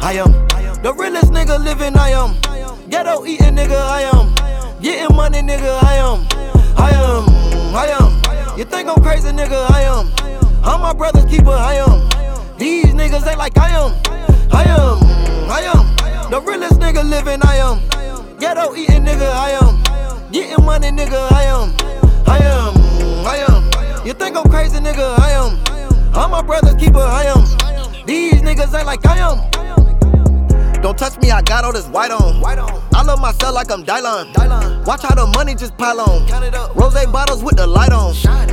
I am the realest nigga living. I am ghetto eating nigga. I am getting money, nigga. I am. I am. I am. You think I'm crazy, nigga? I am. I'm my brother's keeper. I am. These niggas ain't like I am. I am. I am the realest nigga living. I am ghetto eating nigga. I am getting money, nigga. I am. I am. I am. You think I'm crazy, nigga? I am. I'm my brother's keeper. I am. These niggas ain't like I am. Don't touch me, I got all this white on. I love myself like I'm Dylon. Watch how the money just pile on. Rose bottles with the light on.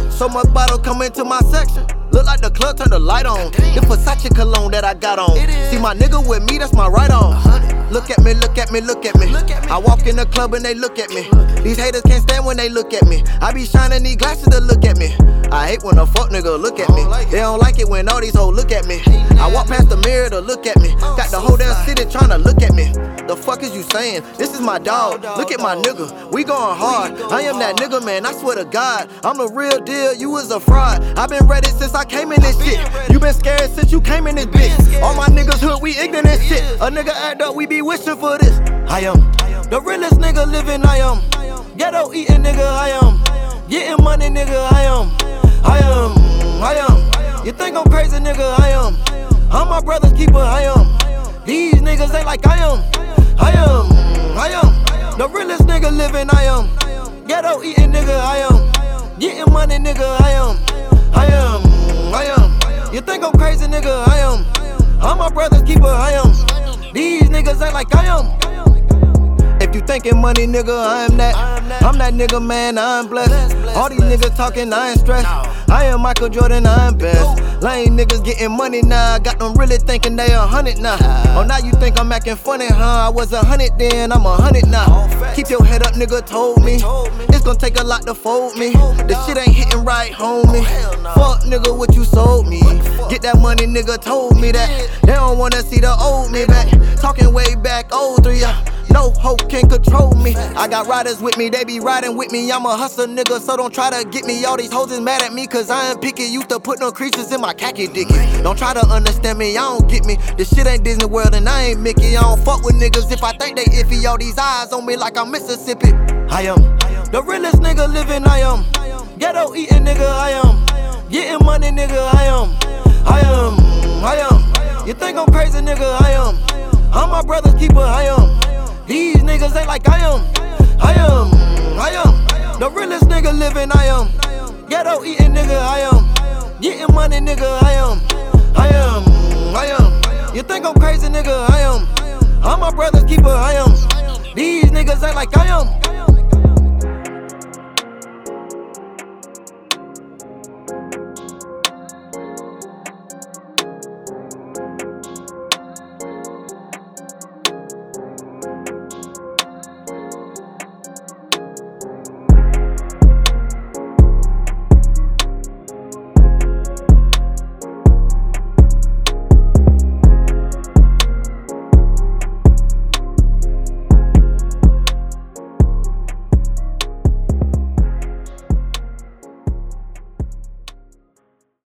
So much bottle come into my section. Look like the club turn the light on. The Versace cologne that I got on. See my nigga with me, that's my right on. Look at me, look at me, look at me. I walk in the club and they look at me. These haters can't stand when they look at me. I be shining these glasses to look at me. I hate when a fuck nigga look at me. They don't like it when all these hoes look at me. I walk past the mirror to look at me. Got the whole damn city trying to look at me. The fuck is you saying? This is my dog. Look at my nigga. We going hard. I am that nigga, man. I swear to God. I'm the real deal. You was a fraud. i been ready since I came in this shit. You been scared since you came in this bitch. All my niggas hood, we ignorant shit. A nigga act up, we be wishing for this. I am the realest nigga living. I am ghetto eating nigga. I am getting money, nigga. I am. I am. I am. You think I'm crazy, nigga? I am. I'm my brother's keeper. I am. These niggas ain't like I am. I am. I am. The realest nigga living. I am. Ghetto eating nigga. I am. Getting money, nigga. I am. I am. I am. You think I'm crazy, nigga? I am. I'm my brother's keeper. I am. These niggas ain't like I am. If you thinking money, nigga, I am that. I'm that nigga, man, I'm blessed. All these niggas talking, I ain't stressed. I am Michael Jordan, I'm best. Lame niggas getting money now. Got them really thinking they a hundred now. Oh, now you think I'm acting funny, huh? I was a hundred then, I'm a hundred now. Keep your head up, nigga, told me. It's gonna take a lot to fold me. The shit ain't hitting right, homie. Fuck, nigga, what you sold me. Get that money, nigga, told me that. They don't wanna see the old me back. Talking way back, old three, yeah. No hope can control me. I got riders with me, they be riding with me. I'm a hustler nigga, so don't try to get me. All these hoes is mad at me, cause I ain't picky. Used to put no creases in my khaki dicky. Don't try to understand me, I don't get me. This shit ain't Disney World and I ain't Mickey. I don't fuck with niggas if I think they iffy. All these eyes on me like I'm Mississippi. I am the realest nigga living, I am. Ghetto eating nigga, I am. Getting money, nigga, I am. I am, I am. You think I'm crazy, nigga, I am. I'm my brother's keeper, I am. These niggas ain't like I am. I am, I am. The realest nigga living, I am. Ghetto eating nigga, I am. Getting money, nigga, I am. I am, I am. You think I'm crazy, nigga, I am. I'm my brother's keeper, I am. These niggas ain't like I am.